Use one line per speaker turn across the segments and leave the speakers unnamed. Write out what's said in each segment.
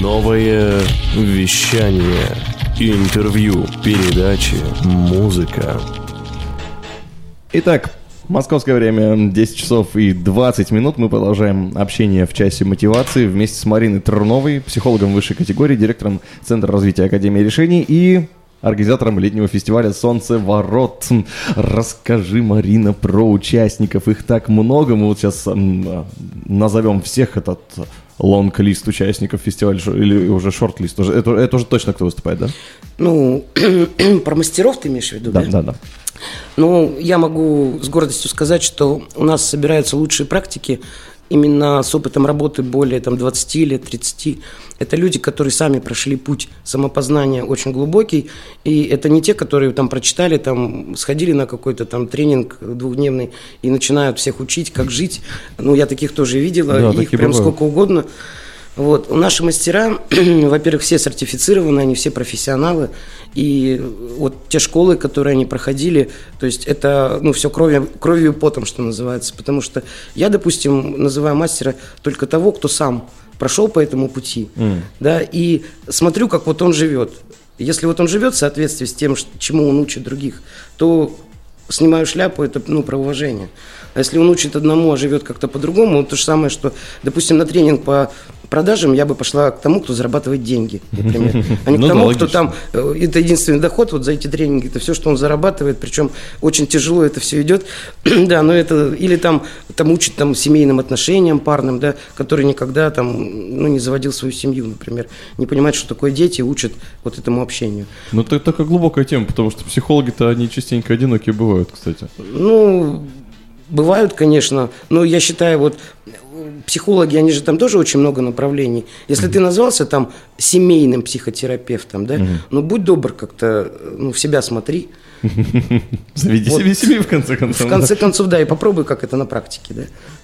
Новое вещание. Интервью, передачи, музыка.
Итак, московское время 10 часов и 20 минут. Мы продолжаем общение в часе мотивации вместе с Мариной Труновой, психологом высшей категории, директором Центра развития Академии решений и организатором летнего фестиваля «Солнцеворот». Расскажи, Марина, про участников. Их так много. Мы вот сейчас м, назовем всех этот лонг-лист участников фестиваля или уже шорт-лист. Это, это уже точно кто выступает, да?
Ну, про мастеров ты имеешь в виду,
Да,
да?
да, да.
Ну, я могу с гордостью сказать, что у нас собираются лучшие практики именно с опытом работы более там, 20 лет, 30. Это люди, которые сами прошли путь самопознания очень глубокий, и это не те, которые там прочитали, там, сходили на какой-то там тренинг двухдневный и начинают всех учить, как жить. Ну, я таких тоже видела,
Да,
их прям
бывают.
сколько угодно. Вот. Наши мастера, во-первых, все сертифицированы, они все профессионалы. И вот те школы, которые они проходили, то есть это ну, все кровью, кровью и потом, что называется. Потому что я, допустим, называю мастера только того, кто сам прошел по этому пути. Да, и смотрю, как вот он живет. Если вот он живет в соответствии с тем, чему он учит других, то снимаю шляпу, это ну, про уважение. А если он учит одному, а живет как-то по-другому, то же самое, что, допустим, на тренинг по продажам я бы пошла к тому, кто зарабатывает деньги, например, а не к
Ну
тому, кто там, э, это единственный доход вот за эти тренинги, это все, что он зарабатывает, причем очень тяжело это все идет, да, но это, или там, там учит там семейным отношениям парным, да, который никогда там, ну, не заводил свою семью, например, не понимает, что такое дети, учат вот этому общению.
Ну, это такая глубокая тема, потому что психологи-то, они частенько одинокие бывают, кстати.
Ну, бывают, конечно, но я считаю, вот психологи, они же там тоже очень много направлений. Если ты назвался там семейным психотерапевтом, да, ну будь добр как-то, ну в себя смотри.
Заведи
Вот.
себе семью, в конце концов.
В конце концов, да, и попробуй, как это на практике, да.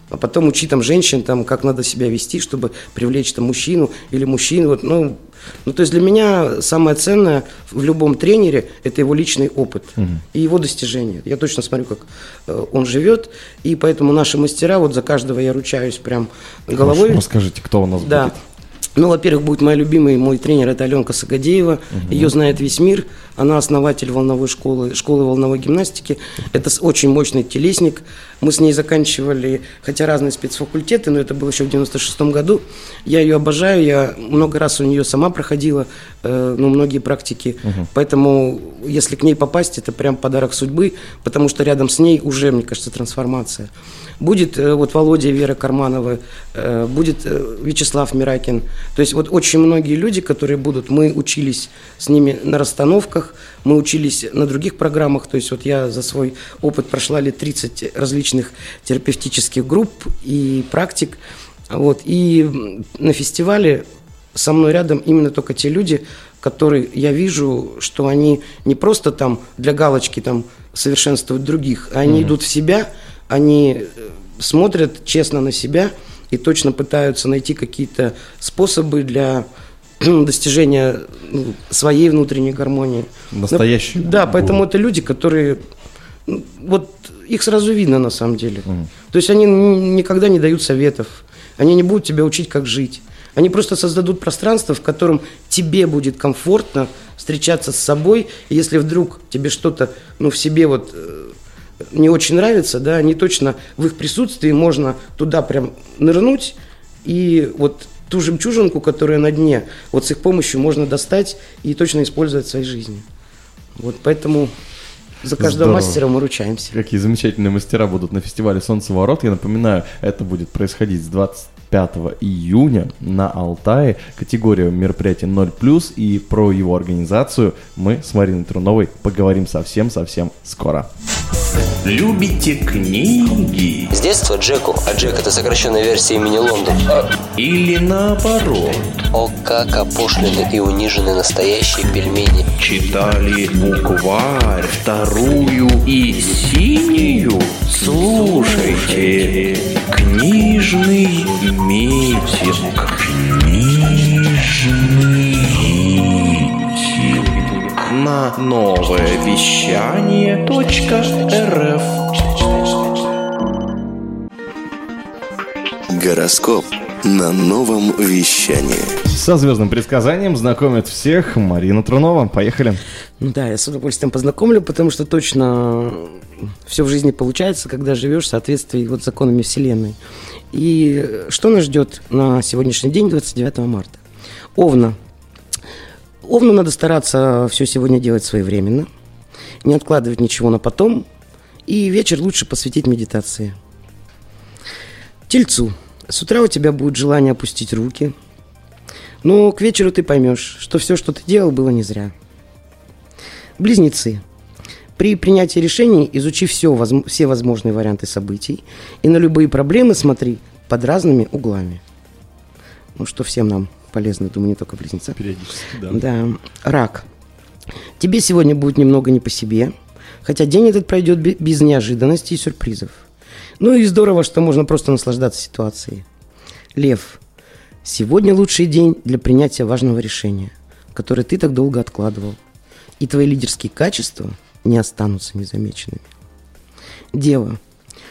А потом учи там женщин, там, как надо себя вести, чтобы привлечь там мужчину или мужчину. Вот, ну, ну, то есть для меня самое ценное в любом тренере – это его личный опыт и его достижения. Я точно смотрю, как э, он живет, и поэтому наши мастера, вот за каждого я ручаюсь прям головой.
Хорошо, Расскажите, кто у нас
Да.
будет?
Ну, во-первых, будет моя любимый мой тренер, это Аленка Сагадеева. Ее знает весь мир. Она основатель волновой школы, школы волновой гимнастики. Это очень мощный телесник. Мы с ней заканчивали, хотя разные спецфакультеты, но это было еще в 96 году. Я ее обожаю, я много раз у нее сама проходила, э, ну, многие практики. Поэтому, если к ней попасть, это прям подарок судьбы, потому что рядом с ней уже, мне кажется, трансформация. Будет э, вот Володя Вера Карманова, э, будет э, Вячеслав Миракин. То есть вот очень многие люди, которые будут, мы учились с ними на расстановках, мы учились на других программах. То есть вот я за свой опыт прошла лет 30 различных терапевтических групп и практик. Вот. И на фестивале со мной рядом именно только те люди, которые я вижу, что они не просто там для галочки там совершенствуют других, а они идут в себя, они э, смотрят честно на себя и точно пытаются найти какие-то способы для достижения ну, своей внутренней гармонии.
Настоящий
Да, поэтому это люди, которые ну, вот их сразу видно на самом деле. То есть они никогда не дают советов, они не будут тебя учить, как жить. Они просто создадут пространство, в котором тебе будет комфортно встречаться с собой. И если вдруг тебе что-то ну, в себе вот э, не очень нравится, да, они точно в их присутствии можно туда прям нырнуть и вот ту жемчужинку, которая на дне, вот с их помощью можно достать и точно использовать в своей жизни. Вот поэтому за каждого
Здорово.
мастера мы ручаемся.
Какие замечательные мастера будут на фестивале «Солнцеворот». Я напоминаю, это будет происходить с 25 июня на Алтае. Категория мероприятий 0+, и про его организацию мы с Мариной Труновой поговорим совсем-совсем скоро.
Любите книги
С детства Джеку, а Джек это сокращенная версия имени Лондон.
или наоборот?
О, как опошлены и унижены настоящие пельмени.
Читали букварь, вторую и синюю? Слушайте, книжный митинг. Книжный. На новое вещание .рф
Гороскоп
на новом вещании.
Со звездным предсказанием знакомит всех Марина Трунова. Поехали.
Ну да, я с удовольствием познакомлю, потому что точно все в жизни получается, когда живешь в соответствии вот с законами Вселенной. И что нас ждет на сегодняшний день, 29 марта? Овна. Овну надо стараться все сегодня делать своевременно, не откладывать ничего на потом, и вечер лучше посвятить медитации. Тельцу. С утра у тебя будет желание опустить руки, но к вечеру ты поймешь, что все, что ты делал, было не зря. Близнецы. При принятии решений изучи все, все возможные варианты событий и на любые проблемы смотри под разными углами. Ну, что всем нам полезно, думаю, не только близнецам.
Периодически, да.
Да. Рак. Тебе сегодня будет немного не по себе, хотя день этот пройдет бе- без неожиданностей и сюрпризов. Ну и здорово, что можно просто наслаждаться ситуацией. Лев. Сегодня лучший день для принятия важного решения, которое ты так долго откладывал. И твои лидерские качества не останутся незамеченными. Дева.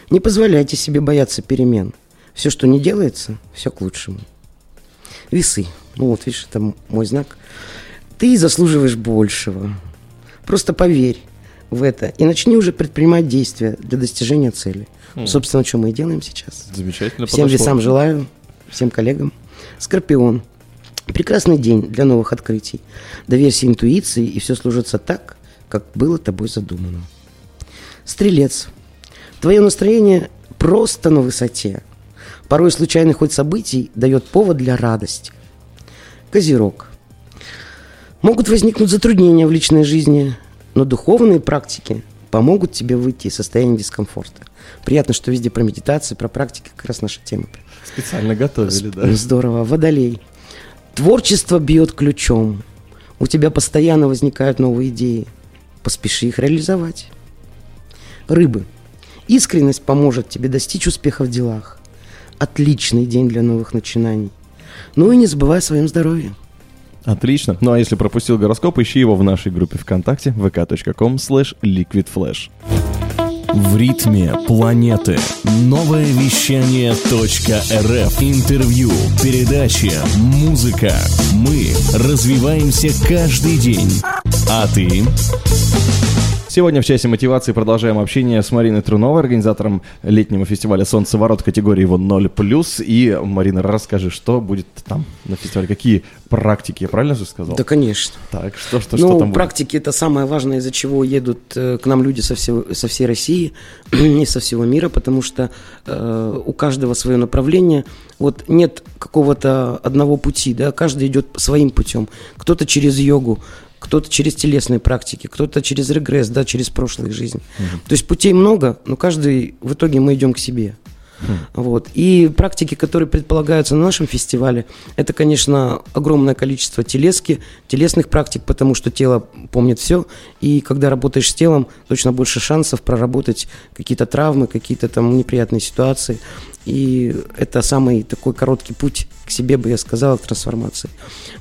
Не позволяйте себе бояться перемен. Все, что не делается, все к лучшему. Весы. Ну вот, видишь, это мой знак. Ты заслуживаешь большего. Просто поверь в это и начни уже предпринимать действия для достижения цели. Собственно, что мы и делаем сейчас.
Замечательно
Всем
подошло.
весам желаю, всем коллегам. Скорпион. Прекрасный день для новых открытий. Доверься интуиции, и все служится так, как было тобой задумано. Стрелец. Твое настроение просто на высоте. Порой случайный ход событий дает повод для радости. Козерог. Могут возникнуть затруднения в личной жизни, но духовные практики помогут тебе выйти из состояния дискомфорта. Приятно, что везде про медитацию, про практики как раз наша тема.
Специально готовили, да.
Здорово. Водолей. Творчество бьет ключом. У тебя постоянно возникают новые идеи. Поспеши их реализовать. Рыбы. Искренность поможет тебе достичь успеха в делах. Отличный день для новых начинаний. Ну и не забывай о своем здоровье.
Отлично. Ну а если пропустил гороскоп, ищи его в нашей группе ВКонтакте vk.com slash liquidflash.
В ритме планеты. Новое вещание .рф. Интервью, передачи, музыка. Мы развиваемся каждый день. А ты?
Сегодня в часе мотивации продолжаем общение с Мариной Труновой, организатором летнего фестиваля «Солнцеворот» категории его 0+. И, Марина, расскажи, что будет там на фестивале, какие практики, я правильно же сказал?
Да, конечно.
Так, что, что,
ну,
что там будет?
практики это самое важное, из-за чего едут э, к нам люди со, всего, со всей России и со всего мира, потому что э, у каждого свое направление. Вот нет какого-то одного пути, да, каждый идет своим путем. Кто-то через йогу, кто-то через телесные практики, кто-то через регресс, да, через прошлые жизни. То есть путей много, но каждый в итоге мы идем к себе. Вот. И практики, которые предполагаются на нашем фестивале, это, конечно, огромное количество телески, телесных практик, потому что тело помнит все. И когда работаешь с телом, точно больше шансов проработать какие-то травмы, какие-то там неприятные ситуации. И это самый такой короткий путь к себе, бы я сказал, к трансформации.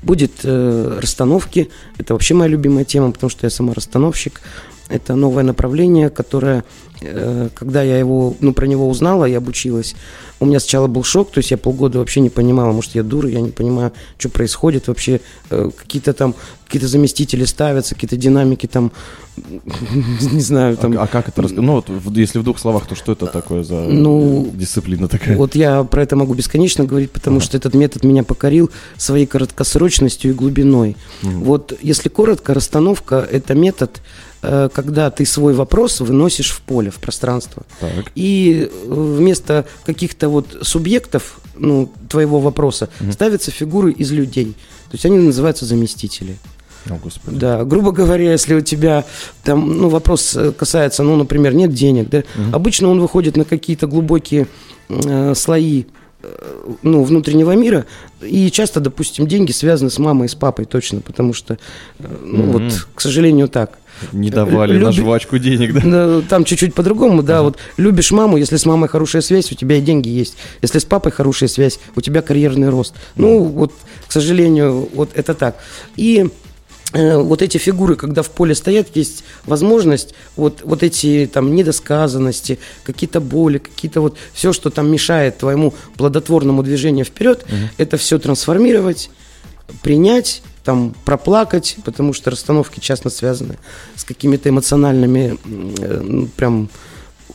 Будет э, расстановки. Это вообще моя любимая тема, потому что я сама расстановщик. Это новое направление, которое, когда я его, ну, про него узнала и обучилась, у меня сначала был шок, то есть я полгода вообще не понимала, может, я дура, я не понимаю, что происходит вообще, э, какие-то там, какие-то заместители ставятся, какие-то динамики там, не знаю, там.
А, а как это рассказать? Ну, вот, если в двух словах, то что это такое за
Ну,
э, дисциплина такая?
Вот я про это могу бесконечно говорить, потому что этот метод меня покорил своей короткосрочностью и глубиной. Вот если коротко, расстановка – это метод, э, когда ты свой вопрос выносишь в поле, в пространство.
Так.
И э, вместо каких-то вот субъектов, ну, твоего вопроса, ставятся фигуры из людей. То есть они называются заместители.
О, господи.
Да, грубо говоря, если у тебя там, ну, вопрос э, касается, ну, например, нет денег, да, обычно он выходит на какие-то глубокие э, слои э, ну, внутреннего мира, и часто, допустим, деньги связаны с мамой и с папой точно, потому что, э, ну, вот, к сожалению, так.
Не давали на
Люби-
жвачку денег, да?
Ну, Там чуть-чуть по-другому, да, вот любишь маму, если с мамой хорошая связь, у тебя и деньги есть. Если с папой хорошая связь, у тебя карьерный рост. Ну, вот, к сожалению, вот это так. И э, вот эти фигуры, когда в поле стоят, есть возможность вот, вот эти там недосказанности, какие-то боли, какие-то вот все, что там мешает твоему плодотворному движению вперед, это все трансформировать, принять, там проплакать, потому что расстановки часто связаны с какими-то эмоциональными э, ну, прям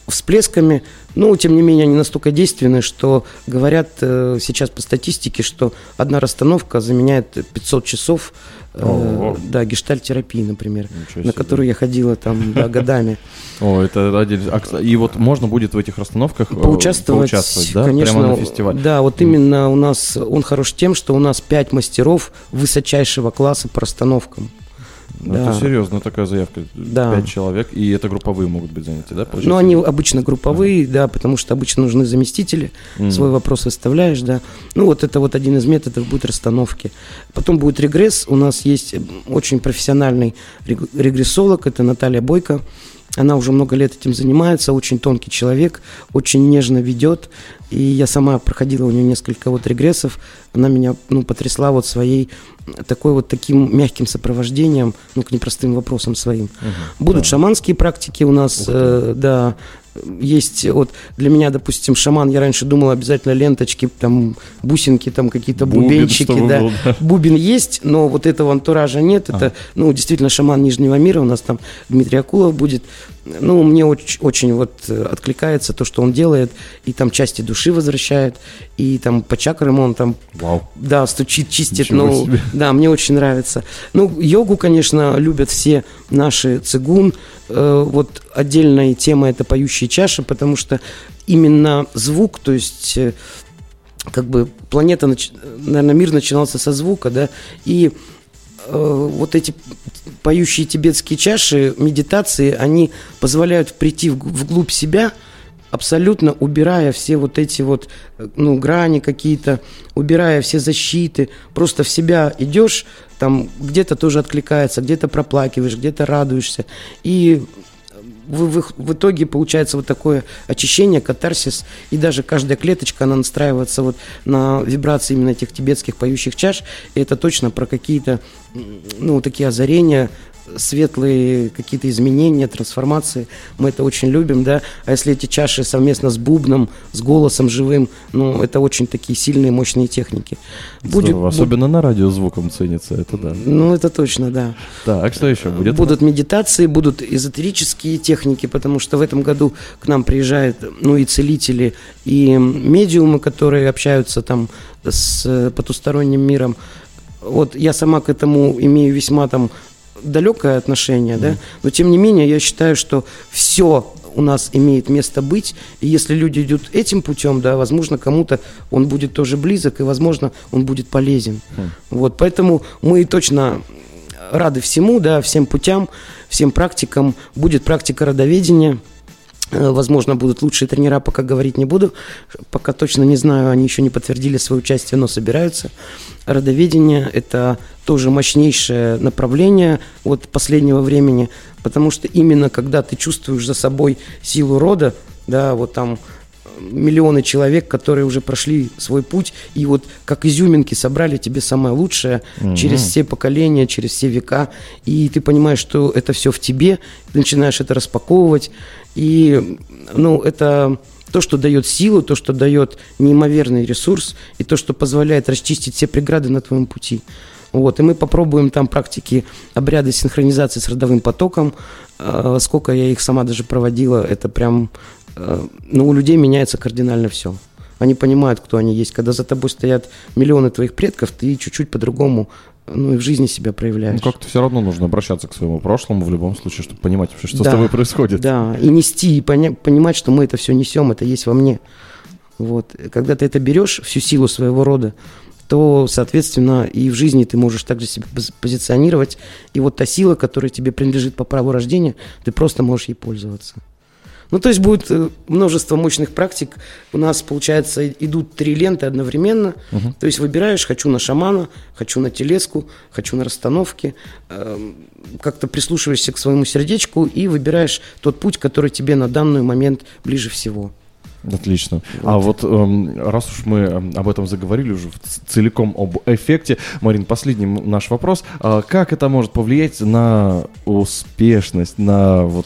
всплесками, но тем не менее они настолько действенны, что говорят э, сейчас по статистике, что одна расстановка заменяет 500 часов э,
Ого.
да, гештальтерапии, например, на которую я ходила там да, годами.
О, это ради... а, И вот можно будет в этих расстановках э,
Поучаствовать,
поучаствовать, да?
конечно.
Прямо на фестивале.
Да, вот именно у нас он хорош тем, что у нас пять мастеров высочайшего класса по расстановкам.
Ну,
да.
Это серьезная такая заявка.
Да.
Пять человек, и это групповые могут быть заняты, да? получается?
Ну, они обычно групповые, да, потому что обычно нужны заместители.
Мгм.
Свой вопрос выставляешь, да. Ну, вот это вот один из методов будет расстановки. Потом будет регресс. У нас есть очень профессиональный рег- регрессолог, это Наталья Бойко. Она уже много лет этим занимается, очень тонкий человек, очень нежно ведет. И я сама проходила у нее несколько вот регрессов. Она меня ну, потрясла вот своей такой вот таким мягким сопровождением, ну, к непростым вопросам своим. Будут шаманские практики у нас, э, да, есть вот для меня, допустим, шаман, я раньше думал обязательно ленточки, там бусинки, там какие-то
Бубен,
бубенчики,
чтобы
да.
был, да.
Бубен есть, но вот этого антуража нет. Это, ну, действительно, шаман Нижнего мира. У нас там Дмитрий Акулов будет. Ну, мне очень, очень вот откликается то, что он делает. И там части души возвращает. И там по чакрам он там
Вау.
да, стучит, чистит.
Ничего
Ну,
себе.
да, мне очень нравится. Ну, йогу, конечно, любят все наши цигун. Э, вот отдельная тема это поющие чаши, потому что именно звук, то есть э, как бы планета, наверное, мир начинался со звука, да, и э, вот эти поющие тибетские чаши, медитации, они позволяют прийти вг- вглубь себя, абсолютно убирая все вот эти вот, э, ну, грани какие-то, убирая все защиты, просто в себя идешь, там где-то тоже откликается, где-то проплакиваешь, где-то радуешься, и в, в- в итоге получается вот такое очищение, катарсис, и даже каждая клеточка, она настраивается вот на вибрации именно этих тибетских поющих чаш, и это точно про какие-то, ну, такие озарения, светлые какие-то изменения, трансформации. Мы это очень любим, да. А если эти чаши совместно с бубном, с голосом живым, ну, это очень такие сильные, мощные техники. Будет,
Здорово. Особенно на радио звуком ценится, это да.
ну, это точно, да.
Так, что еще будет?
Будут медитации, будут эзотерические техники, потому что в этом году к нам приезжают, ну, и целители, и медиумы, которые общаются там с потусторонним миром. Вот я сама к этому имею весьма там далекое отношение, да, но тем не менее я считаю, что все у нас имеет место быть, и если люди идут этим путем, да, возможно, кому-то он будет тоже близок, и, возможно, он будет полезен. Вот, поэтому мы точно рады всему, да, всем путям, всем практикам. Будет практика родоведения. Э, Возможно, будут лучшие тренера, пока говорить не буду. Пока точно не знаю, они еще не подтвердили свое участие, но собираются. Родоведение – это тоже мощнейшее направление от последнего времени, потому что именно когда ты чувствуешь за собой силу рода, да, вот там миллионы человек, которые уже прошли свой путь, и вот как изюминки собрали тебе самое лучшее через все поколения, через все века, и ты понимаешь, что это все в тебе, ты начинаешь это распаковывать, и, ну, это то, что дает силу, то, что дает неимоверный ресурс, и то, что позволяет расчистить все преграды на твоем пути. Вот, и мы попробуем там практики, обряды синхронизации с родовым потоком. Э, Сколько я их сама даже проводила, это прям, э, ну, у людей меняется кардинально все. Они понимают, кто они есть. Когда за тобой стоят миллионы твоих предков, ты чуть-чуть по-другому, ну, и в жизни себя
Ну,
проявляешь.
как-то все равно нужно обращаться к своему прошлому в любом случае, чтобы понимать вообще, что
Да,
с тобой происходит.
Да, и нести, и поня- понимать, что мы это все несем, это есть во мне. Вот. Когда ты это берешь, всю силу своего рода, то, соответственно, и в жизни ты можешь также себя пози- позиционировать. И вот та сила, которая тебе принадлежит по праву рождения, ты просто можешь ей пользоваться. Ну, то есть будет э, множество мощных практик. У нас, получается, идут три ленты одновременно. То есть выбираешь, хочу на шамана, хочу на телеску, хочу на расстановке. Эм, Как-то прислушиваешься к своему сердечку и выбираешь тот путь, который тебе на данный момент ближе всего.
Отлично. А вот эм, раз уж мы эм, об этом заговорили уже целиком об эффекте, Марин, последний наш вопрос. А как это может повлиять на успешность, на вот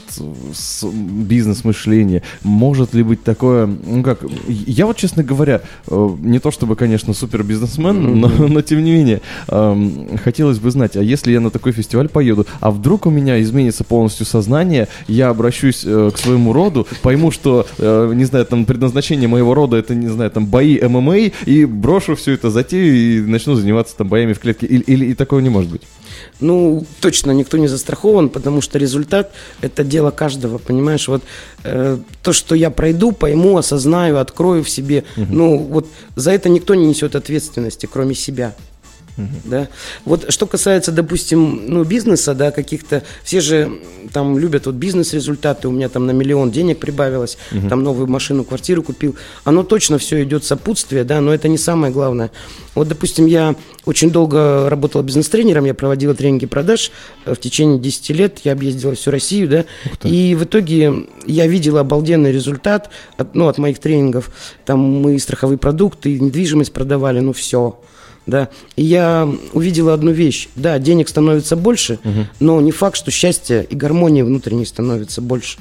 с- бизнес-мышление? Может ли быть такое, ну как, я вот, честно говоря, э, не то чтобы, конечно, супер бизнесмен, но, но тем не менее, эм, хотелось бы знать, а если я на такой фестиваль поеду, а вдруг у меня изменится полностью сознание, я обращусь э, к своему роду, пойму, что, э, не знаю, там предназначение моего рода это, не знаю, там бои ММА, и брошу всю эту затею и начну заниматься там боями в клетке. Или, или и такого не может быть?
Ну, точно никто не застрахован, потому что результат – это дело каждого, понимаешь? Вот э, то, что я пройду, пойму, осознаю, открою в себе, ну, вот за это никто не несет ответственности, кроме себя. Да? Вот что касается, допустим, ну, бизнеса, да, каких-то, все же там любят вот бизнес-результаты, у меня там на миллион денег прибавилось, там новую машину, квартиру купил, оно точно все идет сопутствие, да, но это не самое главное. Вот, допустим, я очень долго работала бизнес-тренером, я проводила тренинги продаж. В течение 10 лет, я объездила всю Россию, да, и в итоге я видела обалденный результат, от, ну, от моих тренингов, там мы страховые продукты, недвижимость продавали, ну, все, да. И я увидела одну вещь. Да, денег становится больше, но не факт, что счастье и гармония внутренней становится больше.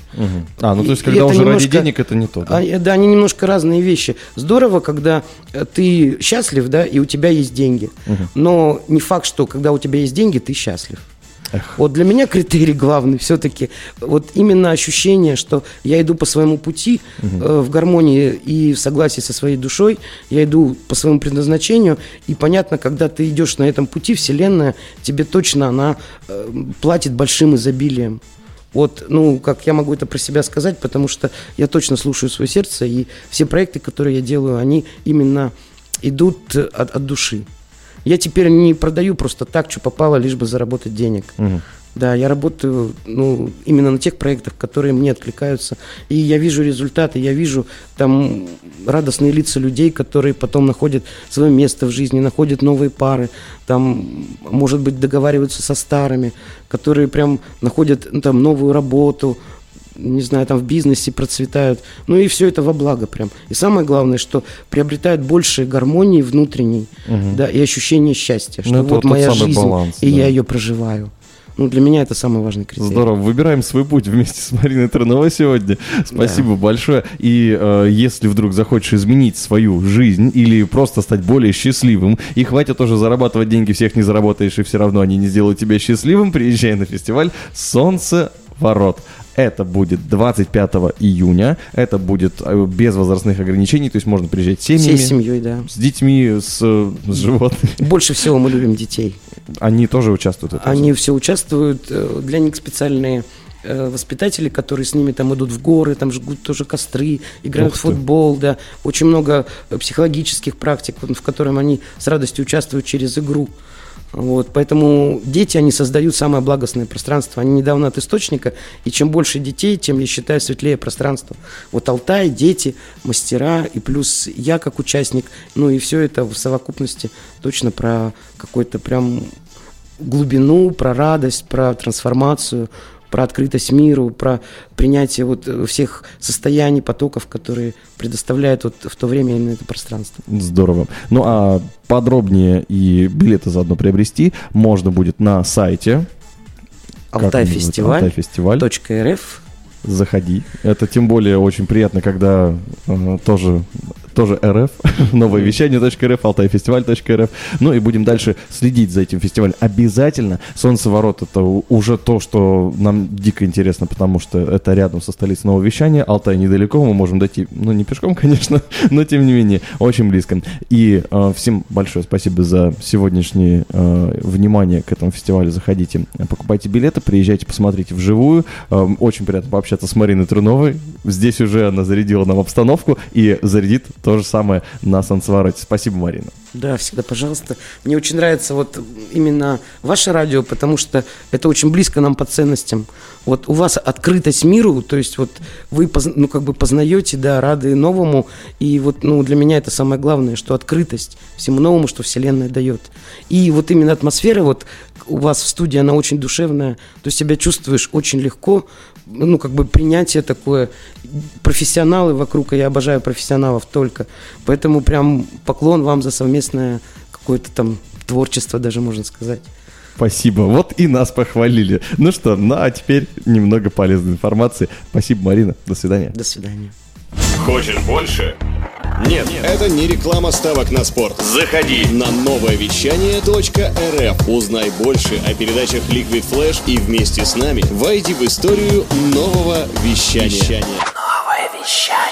А, ну то есть,
И
когда
это
уже ради
немножко-
денег, это не то. да?
А, э, да, они немножко разные вещи. Здорово, когда э, ты счастлив, да, и у тебя есть деньги. Но не факт, что когда у тебя есть деньги, ты счастлив. Вот для меня критерий главный все-таки вот именно ощущение, что я иду по своему пути э, в гармонии и в согласии со своей душой, я иду по своему предназначению, и понятно, когда ты идешь на этом пути, Вселенная тебе точно она э, платит большим изобилием. Вот, ну, как я могу это про себя сказать, потому что я точно слушаю свое сердце, и все проекты, которые я делаю, они именно идут от, от души. Я теперь не продаю просто так, что попало, лишь бы заработать денег. Да, я работаю ну, именно на тех проектах, которые мне откликаются. И я вижу результаты, я вижу там радостные лица людей, которые потом находят свое место в жизни, находят новые пары, там, может быть, договариваются со старыми, которые прям находят ну, там новую работу, не знаю, там в бизнесе процветают. Ну и все это во благо прям. И самое главное, что приобретают больше гармонии внутренней, да, и ощущение счастья, что
Ну,
вот моя жизнь,
баланс,
и
да.
я ее проживаю. Ну, для меня это самый важный критерий.
Здорово, выбираем свой путь вместе с Мариной Терновой сегодня. Спасибо большое. И э, если вдруг захочешь изменить свою жизнь или просто стать более счастливым, и хватит тоже зарабатывать деньги, всех не заработаешь, и все равно они не сделают тебя счастливым, приезжай на фестиваль «Солнце ворот». Это будет 25 июня, это будет э, без возрастных ограничений, то есть можно приезжать с семьями,
Всей семьей, да.
с детьми, с, э, с животными.
Больше всего мы любим детей.
Они тоже участвуют в этом.
Они все участвуют, э, для них специальные воспитатели, которые с ними там идут в горы, там жгут тоже костры, играют в футбол, да. Очень много психологических практик, в котором они с радостью участвуют через игру. Вот, поэтому дети, они создают самое благостное пространство. Они недавно от источника, и чем больше детей, тем, я считаю, светлее пространство. Вот Алтай, дети, мастера, и плюс я как участник, ну и все это в совокупности точно про какой-то прям глубину, про радость, про трансформацию, про открытость миру, про принятие вот э, всех состояний, потоков, которые предоставляет вот в то время именно это пространство.
Здорово. Ну а подробнее и билеты заодно приобрести можно будет на сайте. Как
Алтай
он называется?
фестиваль.
Алтай фестиваль.
.рф.
Заходи. Это тем более очень приятно, когда э, тоже тоже РФ, новое вещание .рф, алтайфестиваль.рф. Ну и будем дальше следить за этим фестивалем. Обязательно Солнцеворот это уже то, что нам дико интересно, потому что это рядом со столицей нового вещания. Алтай недалеко, мы можем дойти, ну не пешком, конечно, но тем не менее очень близко. И э, всем большое спасибо за сегодняшнее э, внимание к этому фестивалю. Заходите, покупайте билеты, приезжайте, посмотрите вживую. Э, очень приятно пообщаться с Мариной Труновой. Здесь уже она зарядила нам обстановку и зарядит то же самое на Солнцевороте. Спасибо, Марина.
Да, всегда, пожалуйста. Мне очень нравится вот именно ваше радио, потому что это очень близко нам по ценностям. Вот у вас открытость миру, то есть вот вы ну, как бы познаете, да, рады новому. И вот ну, для меня это самое главное, что открытость всему новому, что Вселенная дает. И вот именно атмосфера вот у вас в студии, она очень душевная, то есть себя чувствуешь очень легко, ну, как бы принятие такое, профессионалы вокруг, а я обожаю профессионалов только, поэтому прям поклон вам за совместное какое-то там творчество даже, можно сказать.
Спасибо. Вот и нас похвалили. Ну что, ну а теперь немного полезной информации. Спасибо, Марина. До свидания.
До свидания.
Хочешь больше?
Нет, это не реклама ставок на спорт.
Заходи
на новое вещание .рф. Узнай больше о передачах Liquid Flash и вместе с нами войди в историю нового вещания.
Новое вещание.